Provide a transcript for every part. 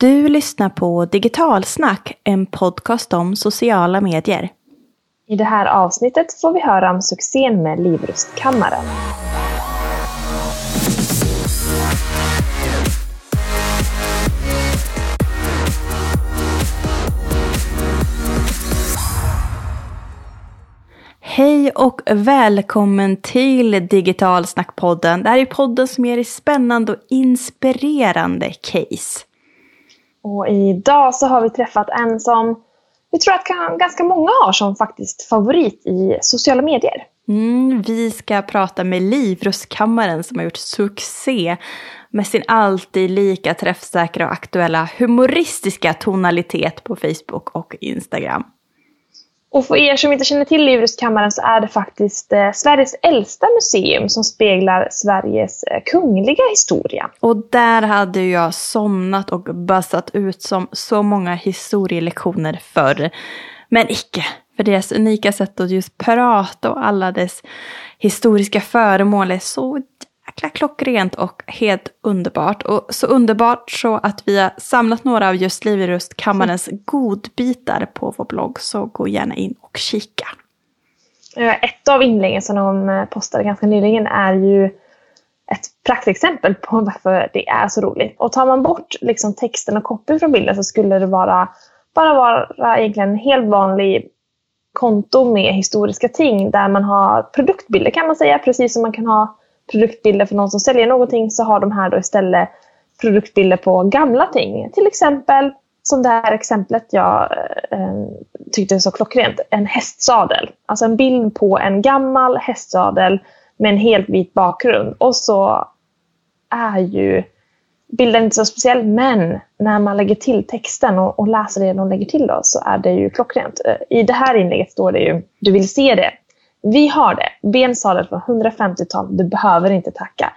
Du lyssnar på Digitalsnack, en podcast om sociala medier. I det här avsnittet får vi höra om succén med Livrustkammaren. Hej och välkommen till Digitalsnackpodden. Det här är podden som ger dig spännande och inspirerande case. Och idag så har vi träffat en som vi tror att kan, ganska många har som faktiskt favorit i sociala medier. Mm, vi ska prata med Livrustkammaren som har gjort succé med sin alltid lika träffsäkra och aktuella humoristiska tonalitet på Facebook och Instagram. Och för er som inte känner till Livrustkammaren så är det faktiskt eh, Sveriges äldsta museum som speglar Sveriges eh, kungliga historia. Och där hade jag somnat och bassat ut som så många historielektioner förr. Men icke, för deras unika sätt att just prata och alla dess historiska föremål är så jäkla klockrent och helt underbart. Och så underbart så att vi har samlat några av just Livrustkammarens godbitar på vår blogg. Så gå gärna in och kika. Ett av inläggen som de eh, postade ganska nyligen är ju ett praktexempel på varför det är så roligt. Och tar man bort liksom texten och copy från bilden så skulle det vara, bara vara egentligen en helt vanlig konto med historiska ting där man har produktbilder kan man säga, precis som man kan ha produktbilder för någon som säljer någonting så har de här då istället produktbilder på gamla ting. Till exempel som det här exemplet jag eh, tyckte var så klockrent, en hästsadel. Alltså en bild på en gammal hästsadel med en helt vit bakgrund. Och så är ju bilden inte så speciell, men när man lägger till texten och, och läser det de lägger till då, så är det ju klockrent. Eh, I det här inlägget står det ju, du vill se det, vi har det. Ben sa från 150-tal. Du behöver inte tacka.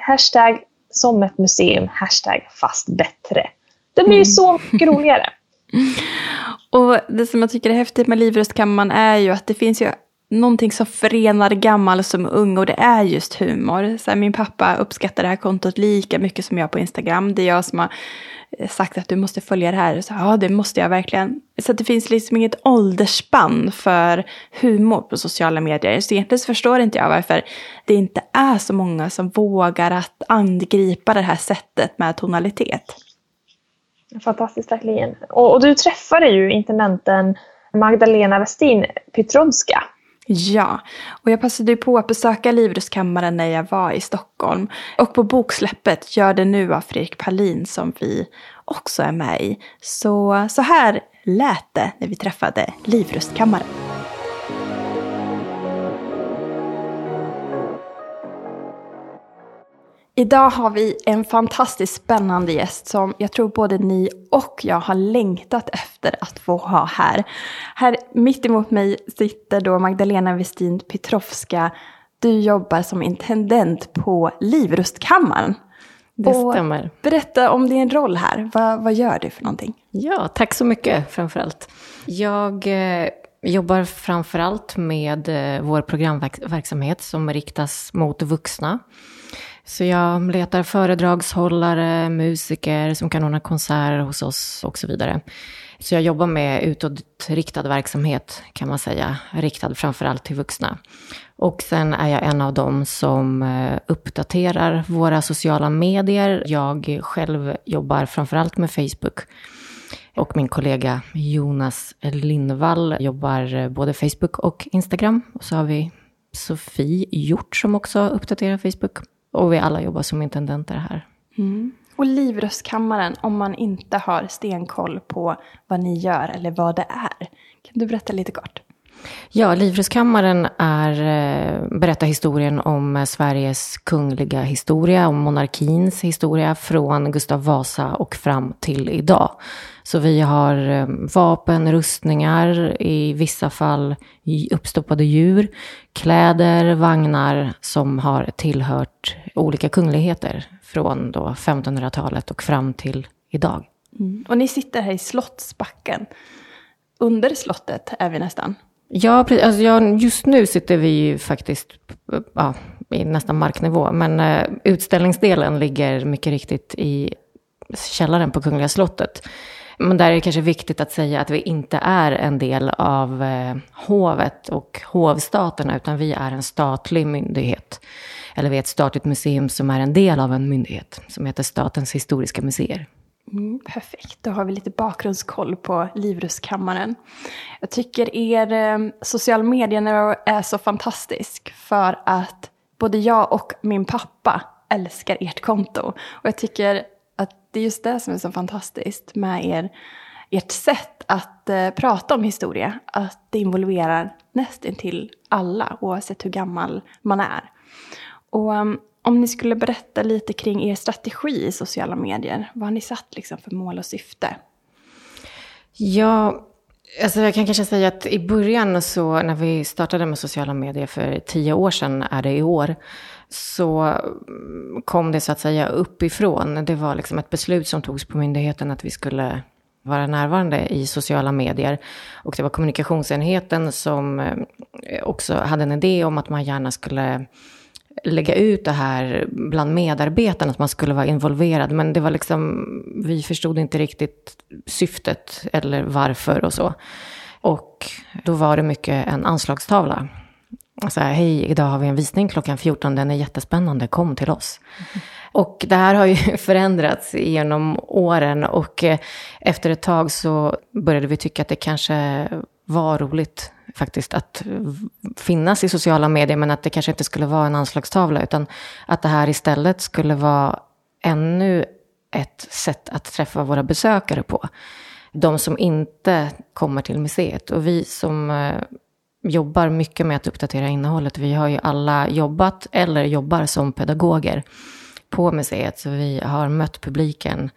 Hashtag som ett museum. Hashtag fast bättre. Det blir mm. så mycket roligare. Och det som jag tycker är häftigt med Livrustkammaren är ju att det finns ju någonting som förenar gammal som ung och det är just humor. Så här, min pappa uppskattar det här kontot lika mycket som jag på Instagram. Det är jag som har Eh, sagt att du måste följa det här. Så, ja, det måste jag verkligen. Så det finns liksom inget åldersspann för humor på sociala medier. Så egentligen så förstår inte jag varför det inte är så många som vågar att angripa det här sättet med tonalitet. Fantastiskt verkligen. Och, och du träffade ju intendenten Magdalena Westin Pytronska. Ja, och jag passade på att besöka Livrustkammaren när jag var i Stockholm. Och på boksläppet Gör det nu av Fredrik Palin som vi också är med i. Så, så här lät det när vi träffade Livrustkammaren. Idag har vi en fantastiskt spännande gäst som jag tror både ni och jag har längtat efter att få ha här. Här mitt emot mig sitter då Magdalena Westin Petrovska. Du jobbar som intendent på Livrustkammaren. Det och stämmer. Berätta om din roll här. Vad, vad gör du för någonting? Ja, tack så mycket framförallt. Jag eh, jobbar framförallt med eh, vår programverksamhet som riktas mot vuxna. Så jag letar föredragshållare, musiker som kan ordna konserter hos oss och så vidare. Så jag jobbar med utåtriktad verksamhet kan man säga, riktad framförallt till vuxna. Och sen är jag en av dem som eh, uppdaterar våra sociala medier. Jag själv jobbar framförallt med Facebook. Och min kollega Jonas Lindvall jobbar eh, både Facebook och Instagram. Och så har vi Sofie Hjort som också uppdaterar Facebook. Och vi alla jobbar som intendenter här. Mm. Och Livrustkammaren, om man inte har stenkoll på vad ni gör eller vad det är. Kan du berätta lite kort? Ja, Livrustkammaren är, eh, berättar historien om eh, Sveriges kungliga historia, om monarkins historia från Gustav Vasa och fram till idag. Så vi har eh, vapen, rustningar, i vissa fall uppstoppade djur, kläder, vagnar som har tillhört olika kungligheter från 1500-talet och fram till idag. Mm. Och ni sitter här i Slottsbacken. Under slottet är vi nästan. Ja, alltså jag, just nu sitter vi ju faktiskt ja, i nästan marknivå. Men uh, utställningsdelen ligger mycket riktigt i källaren på Kungliga slottet. Men där är det kanske viktigt att säga att vi inte är en del av eh, hovet och hovstaterna, utan vi är en statlig myndighet. Eller vi är ett statligt museum som är en del av en myndighet, som heter Statens historiska museer. Mm, perfekt, då har vi lite bakgrundskoll på Livrustkammaren. Jag tycker er eh, social media är så fantastisk för att både jag och min pappa älskar ert konto. Och jag tycker att det är just det som är så fantastiskt med er, ert sätt att eh, prata om historia. Att det involverar nästintill alla, oavsett hur gammal man är. Och um, om ni skulle berätta lite kring er strategi i sociala medier, vad har ni satt liksom för mål och syfte? Ja, alltså jag kan kanske säga att i början så när vi startade med sociala medier för tio år sedan är det i år, så mm, kom det så att säga uppifrån. Det var liksom ett beslut som togs på myndigheten att vi skulle vara närvarande i sociala medier. Och det var kommunikationsenheten som eh, också hade en idé om att man gärna skulle lägga ut det här bland medarbetarna, att man skulle vara involverad. Men det var liksom, vi förstod inte riktigt syftet eller varför och så. Och då var det mycket en anslagstavla. Så här, hej, idag har vi en visning klockan 14, den är jättespännande, kom till oss. Mm. Och det här har ju förändrats genom åren och eh, efter ett tag så började vi tycka att det kanske var roligt faktiskt att finnas i sociala medier, men att det kanske inte skulle vara en anslagstavla, utan att det här istället skulle vara ännu ett sätt att träffa våra besökare på. De som inte kommer till museet. Och vi som eh, jobbar mycket med att uppdatera innehållet, vi har ju alla jobbat eller jobbar som pedagoger på museet, så vi har mött publiken,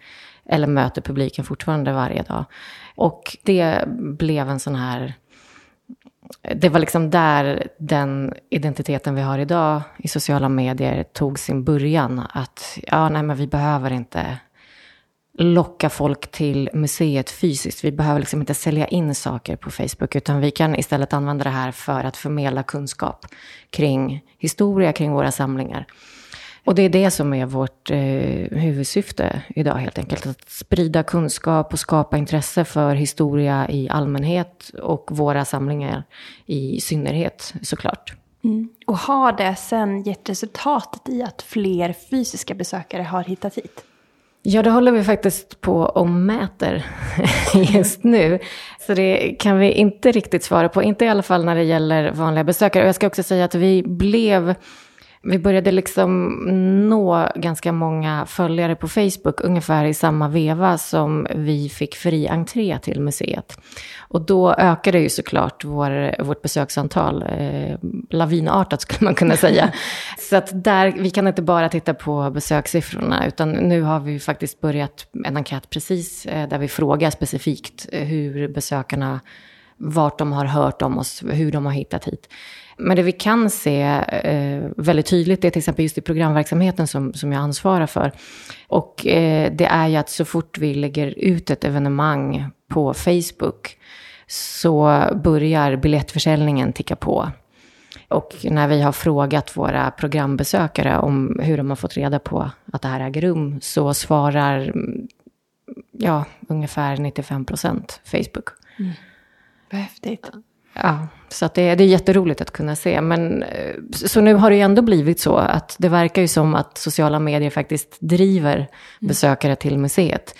eller möter publiken fortfarande varje dag. Och det blev en sån här det var liksom där den identiteten vi har idag i sociala medier tog sin början. Att ja, nej, men vi behöver inte locka folk till museet fysiskt. Vi behöver liksom inte sälja in saker på Facebook, utan vi kan istället använda det här för att förmedla kunskap kring historia, kring våra samlingar. Och det är det som är vårt eh, huvudsyfte idag helt enkelt. Att sprida kunskap och skapa intresse för historia i allmänhet och våra samlingar i synnerhet såklart. Mm. Och har det sen gett resultatet i att fler fysiska besökare har hittat hit? Ja, det håller vi faktiskt på och mäter just nu. Så det kan vi inte riktigt svara på, inte i alla fall när det gäller vanliga besökare. Och jag ska också säga att vi blev vi började liksom nå ganska många följare på Facebook ungefär i samma veva som vi fick fri entré till museet. Och då ökade ju såklart vår, vårt besöksantal eh, lavinartat skulle man kunna säga. Så att där, vi kan inte bara titta på besökssiffrorna, utan nu har vi faktiskt börjat en enkät precis eh, där vi frågar specifikt eh, hur besökarna vart de har hört om oss, hur de har hittat hit. Men det vi kan se eh, väldigt tydligt är till exempel just i programverksamheten som, som jag ansvarar för. Och eh, det är ju att så fort vi lägger ut ett evenemang på Facebook så börjar biljettförsäljningen ticka på. Och när vi har frågat våra programbesökare om hur de har fått reda på att det här äger rum så svarar ja, ungefär 95 procent Facebook. Mm. Vad häftigt. Ja, så att det, det är jätteroligt att kunna se. Men, eh, så nu har det ju ändå blivit så att det verkar ju som att sociala medier faktiskt driver mm. besökare till museet.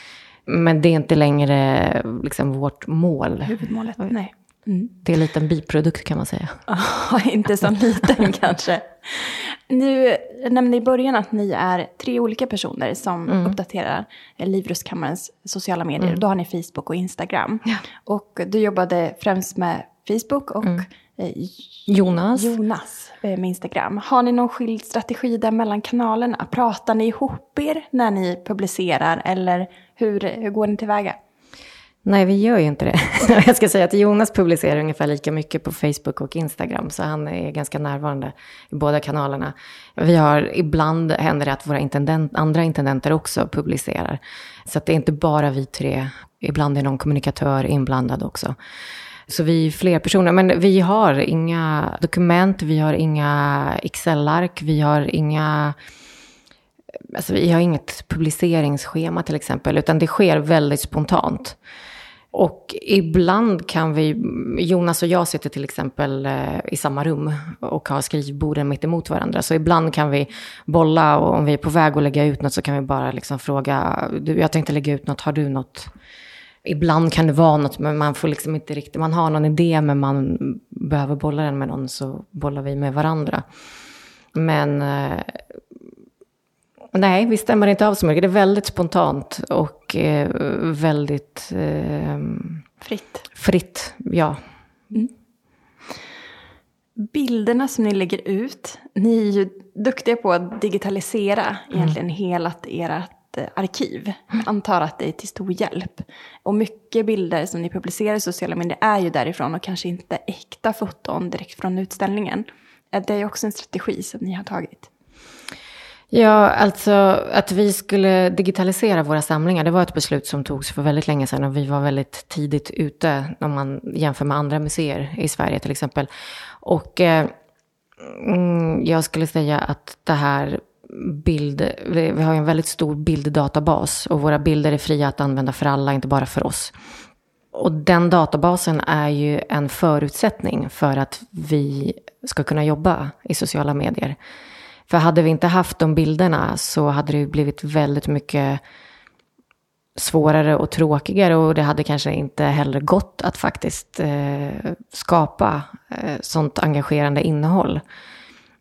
Men det är inte längre liksom vårt mål. Huvudmålet, nej. Mm. Det är en liten biprodukt kan man säga. Ja, inte så liten kanske. Nu nämnde i början att ni är tre olika personer som mm. uppdaterar Livrustkammarens sociala medier. Mm. Då har ni Facebook och Instagram. Ja. Och du jobbade främst med Facebook och mm. eh, Jonas. Jonas eh, med Instagram. Har ni någon skild strategi där mellan kanalerna? Pratar ni ihop er när ni publicerar eller hur, hur går ni tillväga? Nej, vi gör ju inte det. Jag ska säga att Jonas publicerar ungefär lika mycket på Facebook och Instagram, så han är ganska närvarande i båda kanalerna. Vi har, ibland händer det att våra intendent, andra intendenter också publicerar. Så det är inte bara vi tre, ibland är någon kommunikatör inblandad också. Så vi är fler personer, men vi har inga dokument, vi har inga Excel-ark, vi har inga Alltså vi har inget publiceringsschema till exempel, utan det sker väldigt spontant. Och ibland kan vi, Jonas och jag sitter till exempel eh, i samma rum och har skrivborden mitt emot varandra. Så ibland kan vi bolla och om vi är på väg att lägga ut något så kan vi bara liksom fråga, du, jag tänkte lägga ut något, har du något? Ibland kan det vara något, men man får liksom inte riktigt, man har någon idé men man behöver bolla den med någon så bollar vi med varandra. Men eh, Nej, vi stämmer inte av så mycket. Det är väldigt spontant och eh, väldigt... Eh, fritt. Fritt, ja. Mm. Bilderna som ni lägger ut, ni är ju duktiga på att digitalisera mm. egentligen hela ert Eh, arkiv. Jag antar att det är till stor hjälp. Och mycket bilder som ni publicerar i sociala medier är ju därifrån och kanske inte äkta foton direkt från utställningen. Det är också en strategi som ni har tagit. Ja, alltså att vi skulle digitalisera våra samlingar, det var ett beslut som togs för väldigt länge sedan och vi var väldigt tidigt ute om man jämför med andra museer i Sverige till exempel. Och eh, mm, jag skulle säga att det här bild, vi har en väldigt stor bilddatabas och våra bilder är fria att använda för alla, inte bara för oss. Och den databasen är ju en förutsättning för att vi ska kunna jobba i sociala medier. För hade vi inte haft de bilderna så hade det blivit väldigt mycket svårare och tråkigare och det hade kanske inte heller gått att faktiskt eh, skapa eh, sånt engagerande innehåll.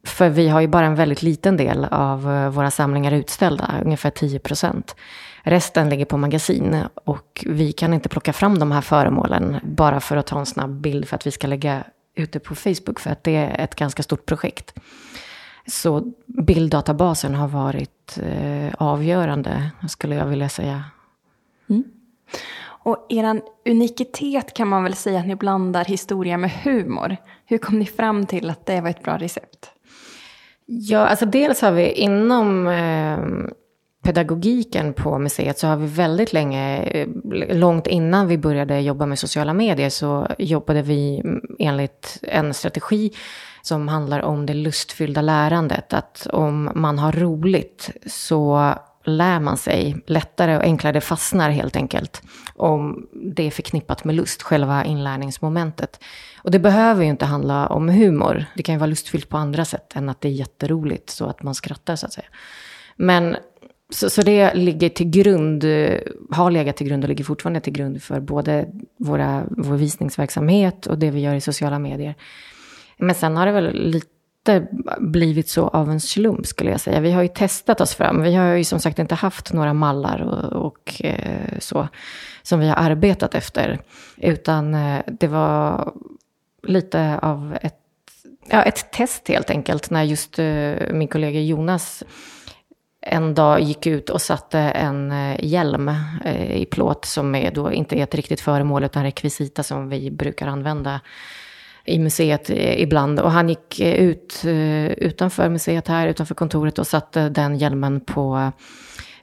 För vi har ju bara en väldigt liten del av eh, våra samlingar utställda, ungefär 10 procent. Resten ligger på magasin och vi kan inte plocka fram de här föremålen bara för att ta en snabb bild för att vi ska lägga ut det på Facebook för att det är ett ganska stort projekt. Så bilddatabasen har varit eh, avgörande, skulle jag vilja säga. Mm. Och er unikitet kan man väl säga att ni blandar historia med humor. Hur kom ni fram till att det var ett bra recept? Ja, alltså dels har vi inom eh, pedagogiken på museet så har vi väldigt länge, eh, långt innan vi började jobba med sociala medier så jobbade vi mm, enligt en strategi som handlar om det lustfyllda lärandet. Att om man har roligt så lär man sig lättare och enklare, det fastnar helt enkelt. Om det är förknippat med lust, själva inlärningsmomentet. Och det behöver ju inte handla om humor. Det kan ju vara lustfyllt på andra sätt än att det är jätteroligt så att man skrattar så att säga. Men så, så det ligger till grund, har legat till grund och ligger fortfarande till grund för både våra, vår visningsverksamhet och det vi gör i sociala medier. Men sen har det väl lite blivit så av en slump skulle jag säga. Vi har ju testat oss fram. Vi har ju som sagt inte haft några mallar och, och eh, så som vi har arbetat efter. Utan eh, det var lite av ett, ja, ett test helt enkelt. När just uh, min kollega Jonas en dag gick ut och satte en eh, hjälm eh, i plåt som är då inte är ett riktigt föremål utan rekvisita som vi brukar använda i museet ibland. Och han gick ut utanför museet här, utanför kontoret och satte den hjälmen på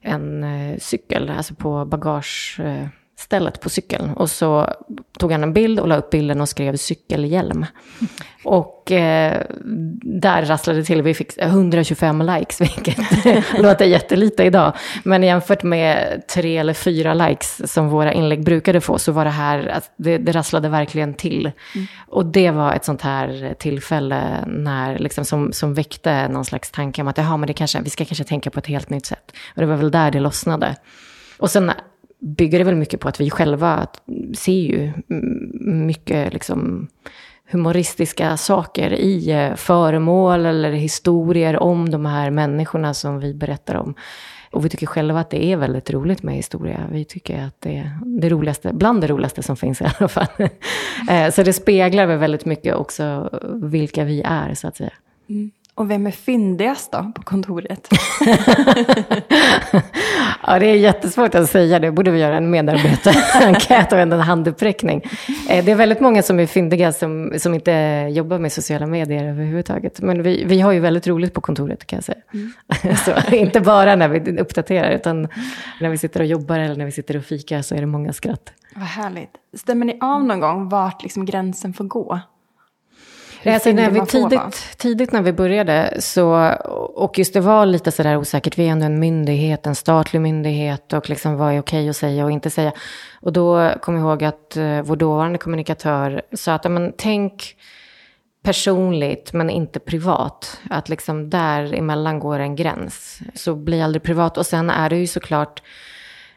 en cykel, alltså på bagage stället på cykeln. Och så tog han en bild och la upp bilden och skrev cykelhjälm. Och eh, där rasslade det till. Vi fick 125 likes, vilket låter jättelite idag. Men jämfört med tre eller fyra likes som våra inlägg brukade få så var det här, alltså, det, det rasslade verkligen till. Mm. Och det var ett sånt här tillfälle när, liksom, som, som väckte någon slags tanke om att Jaha, men det kanske, vi ska kanske tänka på ett helt nytt sätt. Och det var väl där det lossnade. Och sen bygger det väl mycket på att vi själva ser ju mycket liksom humoristiska saker i eh, föremål eller historier om de här människorna som vi berättar om. Och vi tycker själva att det är väldigt roligt med historia. Vi tycker att det är det roligaste, bland det roligaste som finns i alla fall. Eh, så det speglar väl väldigt mycket också vilka vi är, så att säga. Mm. Och vem är fyndigast då på kontoret? ja, det är jättesvårt att säga. Det borde vi göra en medarbetarenkät och en handuppräckning. Eh, det är väldigt många som är fyndiga som, som inte jobbar med sociala medier överhuvudtaget. Men vi, vi har ju väldigt roligt på kontoret kan jag säga. Mm. så, inte bara när vi uppdaterar, utan när vi sitter och jobbar eller när vi sitter och fikar så är det många skratt. Vad härligt. Stämmer ni av någon gång vart liksom gränsen får gå? Alltså, när vi får vara? tidigt, tidigt när vi började, så, och just det var lite sådär osäkert, vi är ändå en myndighet, en statlig myndighet och liksom vad är okej att säga och inte säga. Och då kom jag ihåg att eh, vår dåvarande kommunikatör sa att, men tänk personligt men inte privat. Att liksom däremellan går en gräns. Så bli aldrig privat. Och sen är det ju såklart,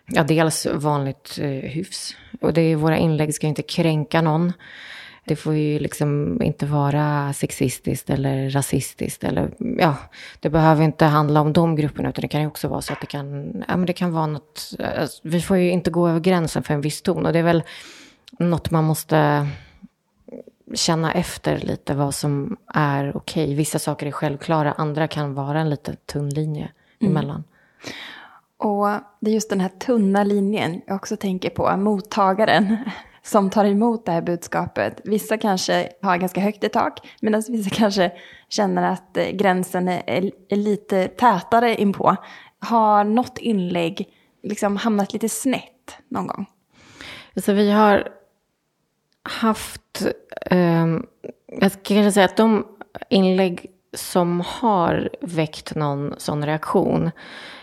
ja dels vanligt eh, hyfs. Och det är, våra inlägg ska inte kränka någon. Det får ju liksom inte vara sexistiskt eller rasistiskt. Eller, ja, det behöver inte handla om de grupperna, utan det kan ju också vara så att det kan, ja, men det kan vara något... Alltså, vi får ju inte gå över gränsen för en viss ton. Och det är väl något man måste känna efter lite vad som är okej. Vissa saker är självklara, andra kan vara en lite tunn linje emellan. Och det är just den här tunna linjen jag också tänker på, mottagaren som tar emot det här budskapet. Vissa kanske har ganska högt i tak, medan vissa kanske känner att eh, gränsen är, är, lite tätare inpå. Har något inlägg liksom hamnat lite snett någon gång? Alltså vi har haft, eh, jag ska kanske säga att de inlägg som har väckt någon sån reaktion,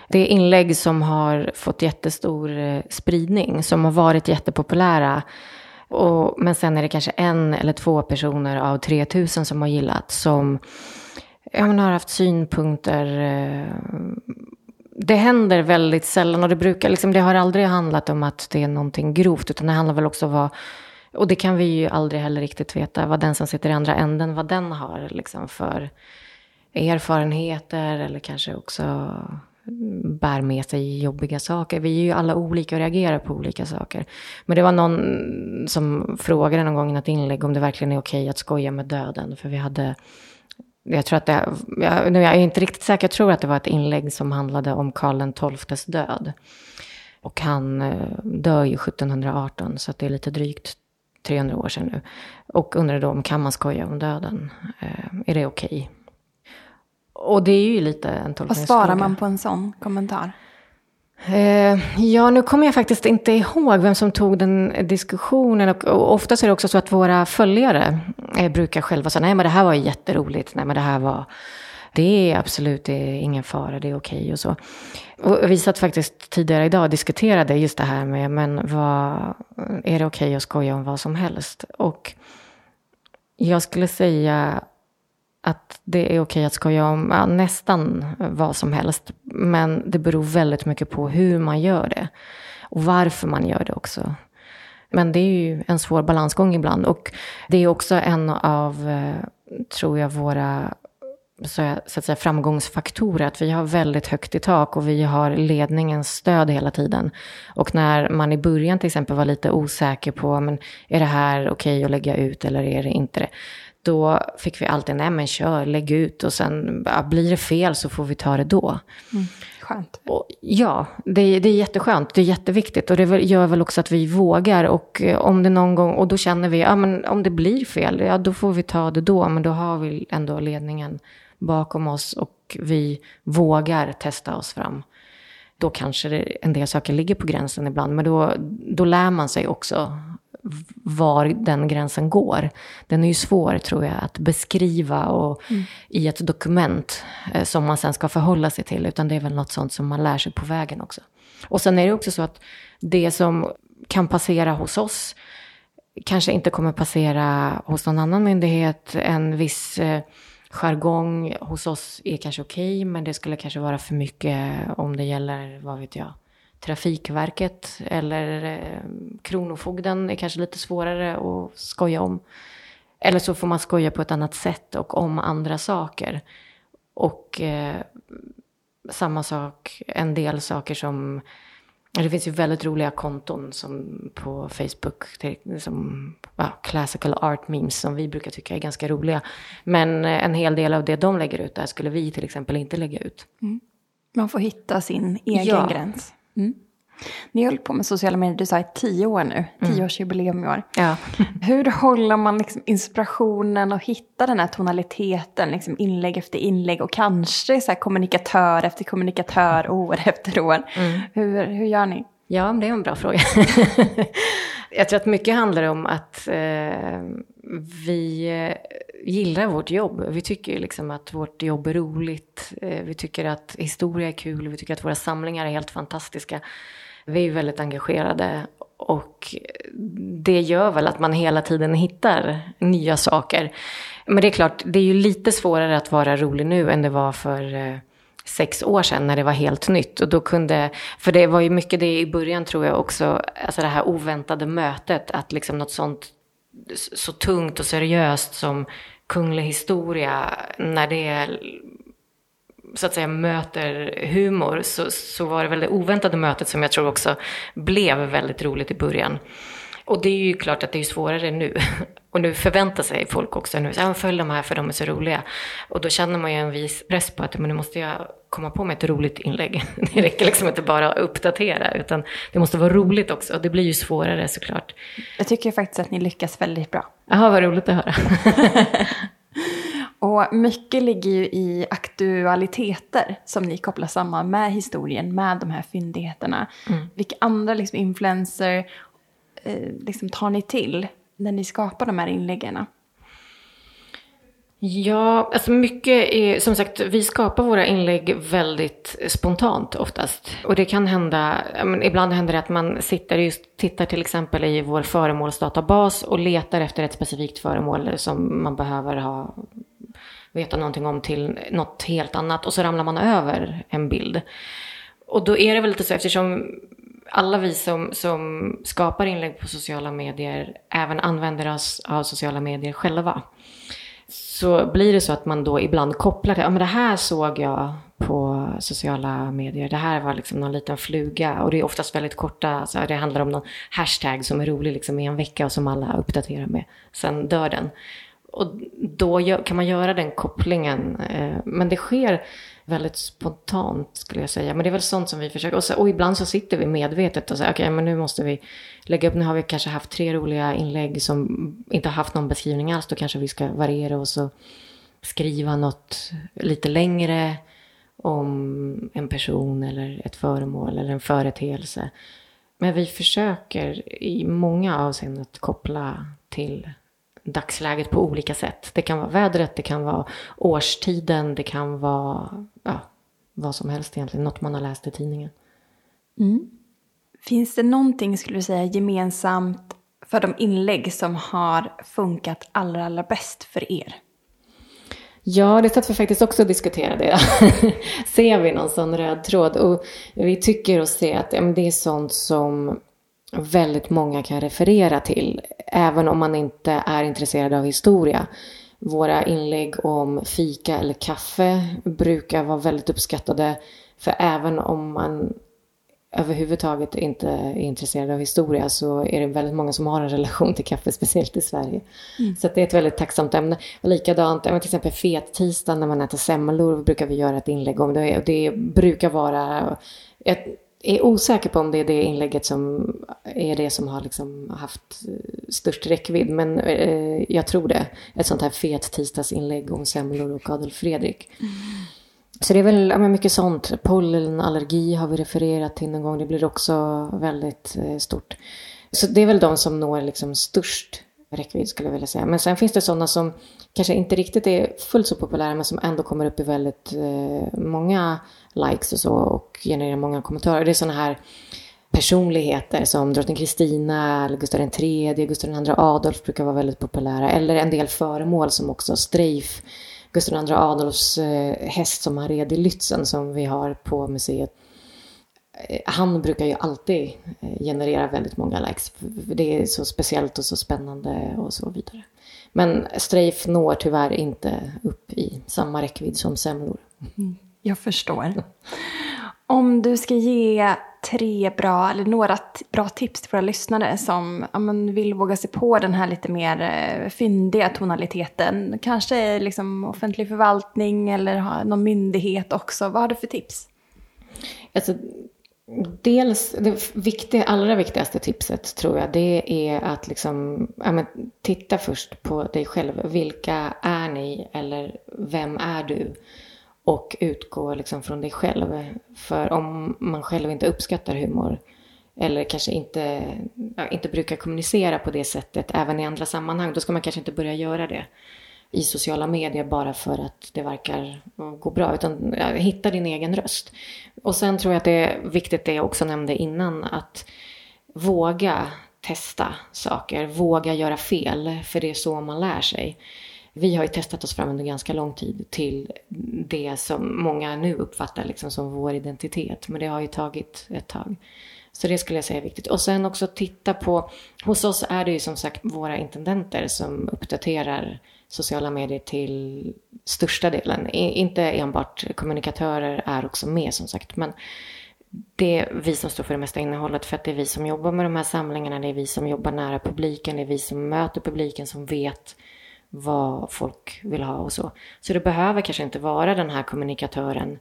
det är inlägg som har fått jättestor eh, spridning, som har varit jättepopulära. Och, men sen är det kanske en eller två personer av 3000 som har gillat, som ja, men har haft synpunkter. Eh, det händer väldigt sällan och det brukar liksom, det har aldrig handlat om att det är någonting grovt, utan det handlar väl också om vad, och det kan vi ju aldrig heller riktigt veta, vad den som sitter i andra änden, vad den har liksom för erfarenheter eller kanske också bär med sig jobbiga saker. Vi är ju alla olika och reagerar på olika saker. Men det var någon som frågade någon gång i ett inlägg om det verkligen är okej att skoja med döden. För vi hade, jag tror att det, jag, nu är jag inte riktigt säker, jag tror att det var ett inlägg som handlade om Karl XIIs död. Och han eh, dör ju 1718, så att det är lite drygt 300 år sedan nu. Och undrade då om kan man skoja om döden? Eh, är det okej? Och det är ju lite en Vad tolkningsfråga. svarar man på en sån kommentar? Eh, ja, nu kommer jag faktiskt inte ihåg vem som tog den diskussionen. Och, och ofta är det också så att våra följare eh, brukar själva säga, nej men det här var jätteroligt, nej men det här var, det är absolut det är ingen fara, det är okej och så. Och vi satt faktiskt tidigare idag och diskuterade just det här med, men vad, är det okej att skoja om vad som helst? Och jag skulle säga att det är okej att skoja om ja, nästan vad som helst. Men det beror väldigt mycket på hur man gör det. Och varför man gör det också. Men det är ju en svår balansgång ibland. Och det är också en av, eh, tror jag, våra så, så att säga, framgångsfaktorer. Att vi har väldigt högt i tak och vi har ledningens stöd hela tiden. Och när man i början till exempel var lite osäker på, men är det här okej att lägga ut eller är det inte det? Då fick vi alltid, nej men kör, lägg ut och sen ja, blir det fel så får vi ta det då. Skönt. Och ja, det, är- det är jätteskönt, det är jätteviktigt och det gör väl också att vi vågar och eh, om det någon gång, och då känner vi, ja men om det blir fel, ja då får vi ta det då, men då har vi ändå ledningen bakom oss och vi vågar testa oss fram. Då kanske det, en del saker ligger på gränsen ibland, men då, då lär man sig också var den gränsen går. Den är ju svår tror jag att beskriva och i ett dokument eh, som man sen ska förhålla sig till. Utan det är väl något sånt som man lär sig på vägen också. Och sen är det också så att det som kan passera hos oss kanske inte kommer passera hos någon annan myndighet. En viss eh, jargong hos oss är kanske okej, men det skulle kanske vara för mycket om det gäller, vad vet jag, Trafikverket eller eh, Kronofogden är kanske lite svårare att skoja om. Eller så får man skoja på ett annat sätt och om andra saker. Och eh, samma sak, en del saker som... Det finns ju väldigt roliga konton som på Facebook, som ja, classical art memes som vi brukar tycka är ganska roliga. Men eh, en hel del av det de lägger ut där skulle vi till exempel inte lägga ut. Man får hitta sin egen Ja. gräns. Mm. Ni har hållit på med sociala medier, du sa i tio år nu, tioårsjubileum i år. Ja. Hur håller man liksom inspirationen och hittar den här tonaliteten, liksom inlägg efter inlägg och kanske så kommunikatör efter kommunikatör år efter år? Hur, hur gör ni? Ja, det är en bra fråga. jag tror att mycket handlar om att eh, vi eh, gillar vårt jobb. Vi tycker liksom att vårt jobb är roligt. Eh, vi tycker att historia är kul. Vi tycker att våra samlingar är helt fantastiska. Vi är väldigt engagerade och det gör väl att man hela tiden hittar nya saker. Men det är klart, det är ju lite svårare att vara rolig nu än det var för eh, sex år sedan när det var helt nytt. Och då kunde, för det var ju mycket det i början tror jag också, alltså det här oväntade mötet, att liksom något sånt så tungt och seriöst som kunglig historia, när det så att säga möter humor så, så var det väl det oväntade mötet som jag tror också blev väldigt roligt i början. Och det är ju klart att det är svårare nu. Och nu förväntar sig folk också nu, ja, följ de här för de är så roliga. Och då känner man ju en viss press på att men nu måste jag komma på med ett roligt inlägg. Det räcker liksom inte bara att uppdatera, utan det måste vara roligt också. Och det blir ju svårare såklart. Jag tycker faktiskt att ni lyckas väldigt bra. Jaha, vad roligt att höra. Och mycket ligger ju i aktualiteter som ni kopplar samman med historien, med de här fyndigheterna. Mm. Vilka andra liksom, influenser Eh, liksom, tar ni till när ni skapar de här inläggen? Ja, alltså mycket är, som sagt, vi skapar våra inlägg väldigt spontant oftast. Och det kan hända, men ibland händer det att man sitter just, tittar till exempel i vår föremålsdatabas och letar efter ett specifikt föremål som man behöver ha veta någonting om till något helt annat och så ramlar man över en bild. Och då är det väl lite så eftersom alla vi som, som skapar inlägg på sociala medier även använder oss av sociala medier själva. Så blir det så att man då ibland kopplar det. ja men det här såg jag på sociala medier. Det här var liksom någon liten fluga och det är oftast väldigt korta, alltså det handlar om någon hashtag som är rolig liksom i en vecka och som alla uppdaterar med. Sen dör den. Och då kan man göra den kopplingen. Eh, men det sker väldigt spontant skulle jag säga. Men det är väl sånt som vi försöker. Och, så, och ibland så sitter vi medvetet och säger okej, okay, men nu måste vi lägga upp. Nu har vi kanske haft tre roliga inlägg som inte har haft någon beskrivning alls. Då kanske vi ska variera och så skriva något lite längre om en person eller ett föremål eller en företeelse. Men vi försöker i många avseenden att koppla till dagsläget på olika sätt. Det kan vara vädret, det kan vara årstiden, det kan vara ja, vad som helst egentligen, något man har läst i tidningen. Mm. Finns det någonting, skulle du säga, gemensamt för de inlägg som har funkat allra, allra bäst för er? Ja, det satt vi faktiskt också och diskuterade. Ser vi någon sån röd tråd? Och vi tycker oss se att ja, det är sånt som väldigt många kan referera till, även om man inte är intresserad av historia. Våra inlägg om fika eller kaffe brukar vara väldigt uppskattade, för även om man överhuvudtaget inte är intresserad av historia så är det väldigt många som har en relation till kaffe, speciellt i Sverige. Mm. Så det är ett väldigt tacksamt ämne. Och likadant, till exempel fet-tisdag när man äter semlor brukar vi göra ett inlägg om det. Det brukar vara ett, är osäker på om det är det inlägget som är det som har liksom haft störst räckvidd. Men eh, jag tror det. Ett sånt här fet tisdagsinlägg om semlor och Adolf Fredrik. Mm. Så det är väl ja, mycket sånt. Pollenallergi har vi refererat till någon gång. Det blir också väldigt eh, stort. Så det är väl de som når liksom störst räckvidd skulle jag vilja säga. Men sen finns det sådana som kanske inte riktigt är fullt så populära men som ändå kommer upp i väldigt eh, många likes och så och genererar många kommentarer. Det är sådana här personligheter som drottning Kristina, Gustav III, Gustav II Adolf brukar vara väldigt populära. Eller en del föremål som också Streif, Gustav II Adolfs eh, häst som han red i Lützen som vi har på museet. Eh, han brukar ju alltid eh, generera väldigt många likes. Det är så speciellt och så spännande och så vidare. Men Streif når tyvärr inte upp i samma räckvidd som semlor. Mm, jag förstår. Om du ska ge tre bra, eller några bra tips till våra lyssnare som ja, vill våga sig på den här lite mer eh, fyndiga tonaliteten. Kanske liksom offentlig förvaltning eller någon myndighet också. Vad har du för tips? Alltså, Dels, det viktiga, allra viktigaste tipset tror jag, det är att liksom, ja, men, titta först på dig själv. Vilka är ni eller vem är du? Och utgå liksom från dig själv. För om man själv inte uppskattar humor, eller kanske inte, ja, inte brukar kommunicera på det sättet även i andra sammanhang, då ska man kanske inte börja göra det i sociala medier bara för att det verkar gå bra, utan ja, hitta din egen röst. Och sen tror jag att det är viktigt, det jag också nämnde innan, att våga testa saker, våga göra fel, för det är så man lär sig. Vi har ju testat oss fram under ganska lång tid till det som många nu uppfattar liksom som vår identitet, men det har ju tagit ett tag. Så det skulle jag säga är viktigt. Och sen också titta på, hos oss är det ju som sagt våra intendenter som uppdaterar sociala medier till största delen. Inte enbart kommunikatörer är också med som sagt, men det är vi som står för det mesta innehållet för att det är vi som jobbar med de här samlingarna, det är vi som jobbar nära publiken, det är vi som möter publiken som vet vad folk vill ha och så. Så det behöver kanske inte vara den här kommunikatören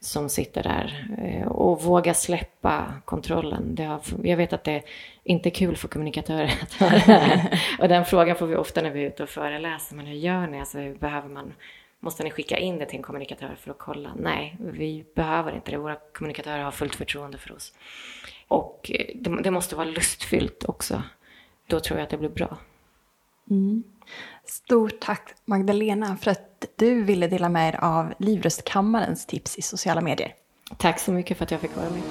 som sitter där eh, och våga släppa kontrollen. Det har, jag vet att det inte är kul för kommunikatörer att höra Och den frågan får vi ofta när vi är ute och föreläser. Men hur gör ni? Alltså, behöver man, måste ni skicka in det till en kommunikatör för att kolla? Nej, vi behöver inte det. Våra kommunikatörer har fullt förtroende för oss. Och eh, det, det måste vara lustfyllt också. Då tror jag att det blir bra. Mm. Stort tack Magdalena för att du ville dela med dig av Livrustkammarens tips i sociala medier. Tack så mycket för att jag fick vara med.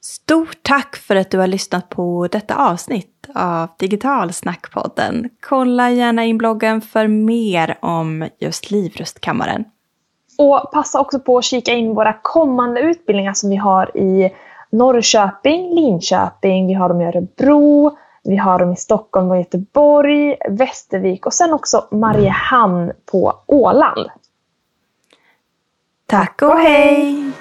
Stort tack för att du har lyssnat på detta avsnitt av Digitalsnackpodden. Kolla gärna in bloggen för mer om just Livrustkammaren. Och passa också på att kika in våra kommande utbildningar som vi har i Norrköping, Linköping, vi har dem i Örebro, vi har dem i Stockholm och Göteborg, Västervik och sen också Mariehamn på Åland. Tack och hej!